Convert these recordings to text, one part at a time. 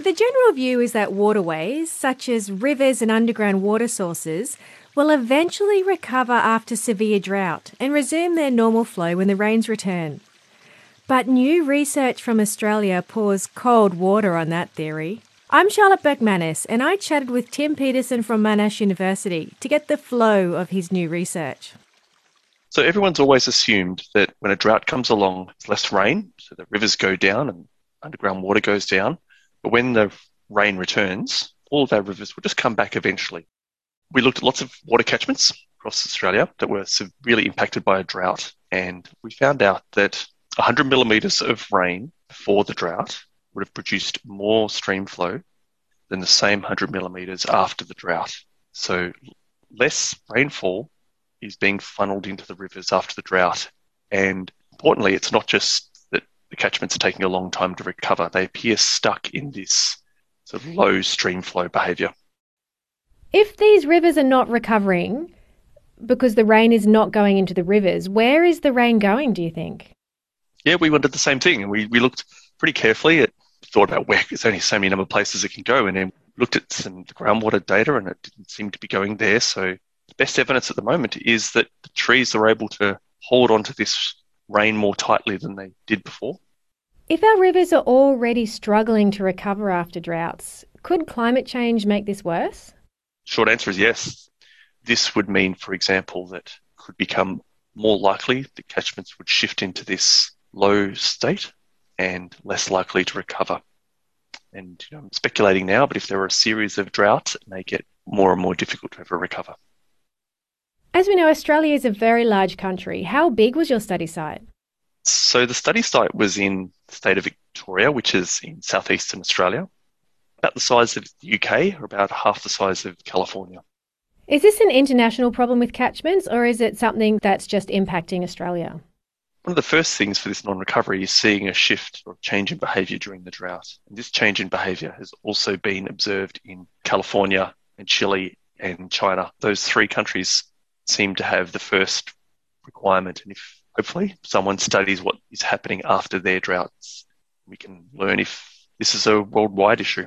The general view is that waterways, such as rivers and underground water sources, will eventually recover after severe drought and resume their normal flow when the rains return. But new research from Australia pours cold water on that theory. I'm Charlotte Birkmanis, and I chatted with Tim Peterson from Monash University to get the flow of his new research. So, everyone's always assumed that when a drought comes along, it's less rain, so the rivers go down and underground water goes down. But when the rain returns, all of our rivers will just come back eventually. We looked at lots of water catchments across Australia that were severely impacted by a drought, and we found out that 100 millimetres of rain before the drought would have produced more stream flow than the same 100 millimetres after the drought. So less rainfall is being funneled into the rivers after the drought. And importantly, it's not just catchments are taking a long time to recover, they appear stuck in this sort of low stream flow behaviour. If these rivers are not recovering because the rain is not going into the rivers, where is the rain going, do you think? yeah, we wanted the same thing. And we, we looked pretty carefully at, thought about where there's only so many number of places it can go. And then looked at some groundwater data and it didn't seem to be going there. So the best evidence at the moment is that the trees are able to hold onto this rain more tightly than they did before. If our rivers are already struggling to recover after droughts, could climate change make this worse? Short answer is yes. This would mean, for example, that could become more likely that catchments would shift into this low state and less likely to recover. And you know, I'm speculating now, but if there are a series of droughts, it may get more and more difficult to ever recover. As we know, Australia is a very large country. How big was your study site? So the study site was in state of Victoria, which is in southeastern Australia, about the size of the UK, or about half the size of California. Is this an international problem with catchments, or is it something that's just impacting Australia? One of the first things for this non-recovery is seeing a shift or change in behaviour during the drought. And this change in behaviour has also been observed in California and Chile and China. Those three countries seem to have the first requirement. And if hopefully someone studies what is happening after their droughts, we can learn if this is a worldwide issue.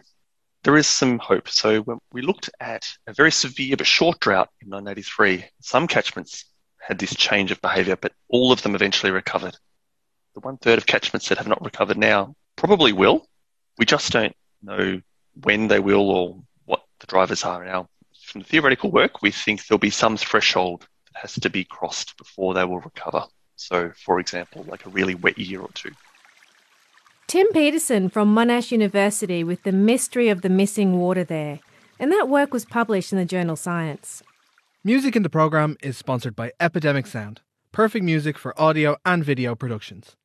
There is some hope. So when we looked at a very severe but short drought in 1983, some catchments had this change of behaviour, but all of them eventually recovered. The one third of catchments that have not recovered now probably will. We just don't know when they will or what the drivers are now. From the theoretical work, we think there'll be some threshold has to be crossed before they will recover. So, for example, like a really wet year or two. Tim Peterson from Monash University with the mystery of the missing water there. And that work was published in the journal Science. Music in the programme is sponsored by Epidemic Sound, perfect music for audio and video productions.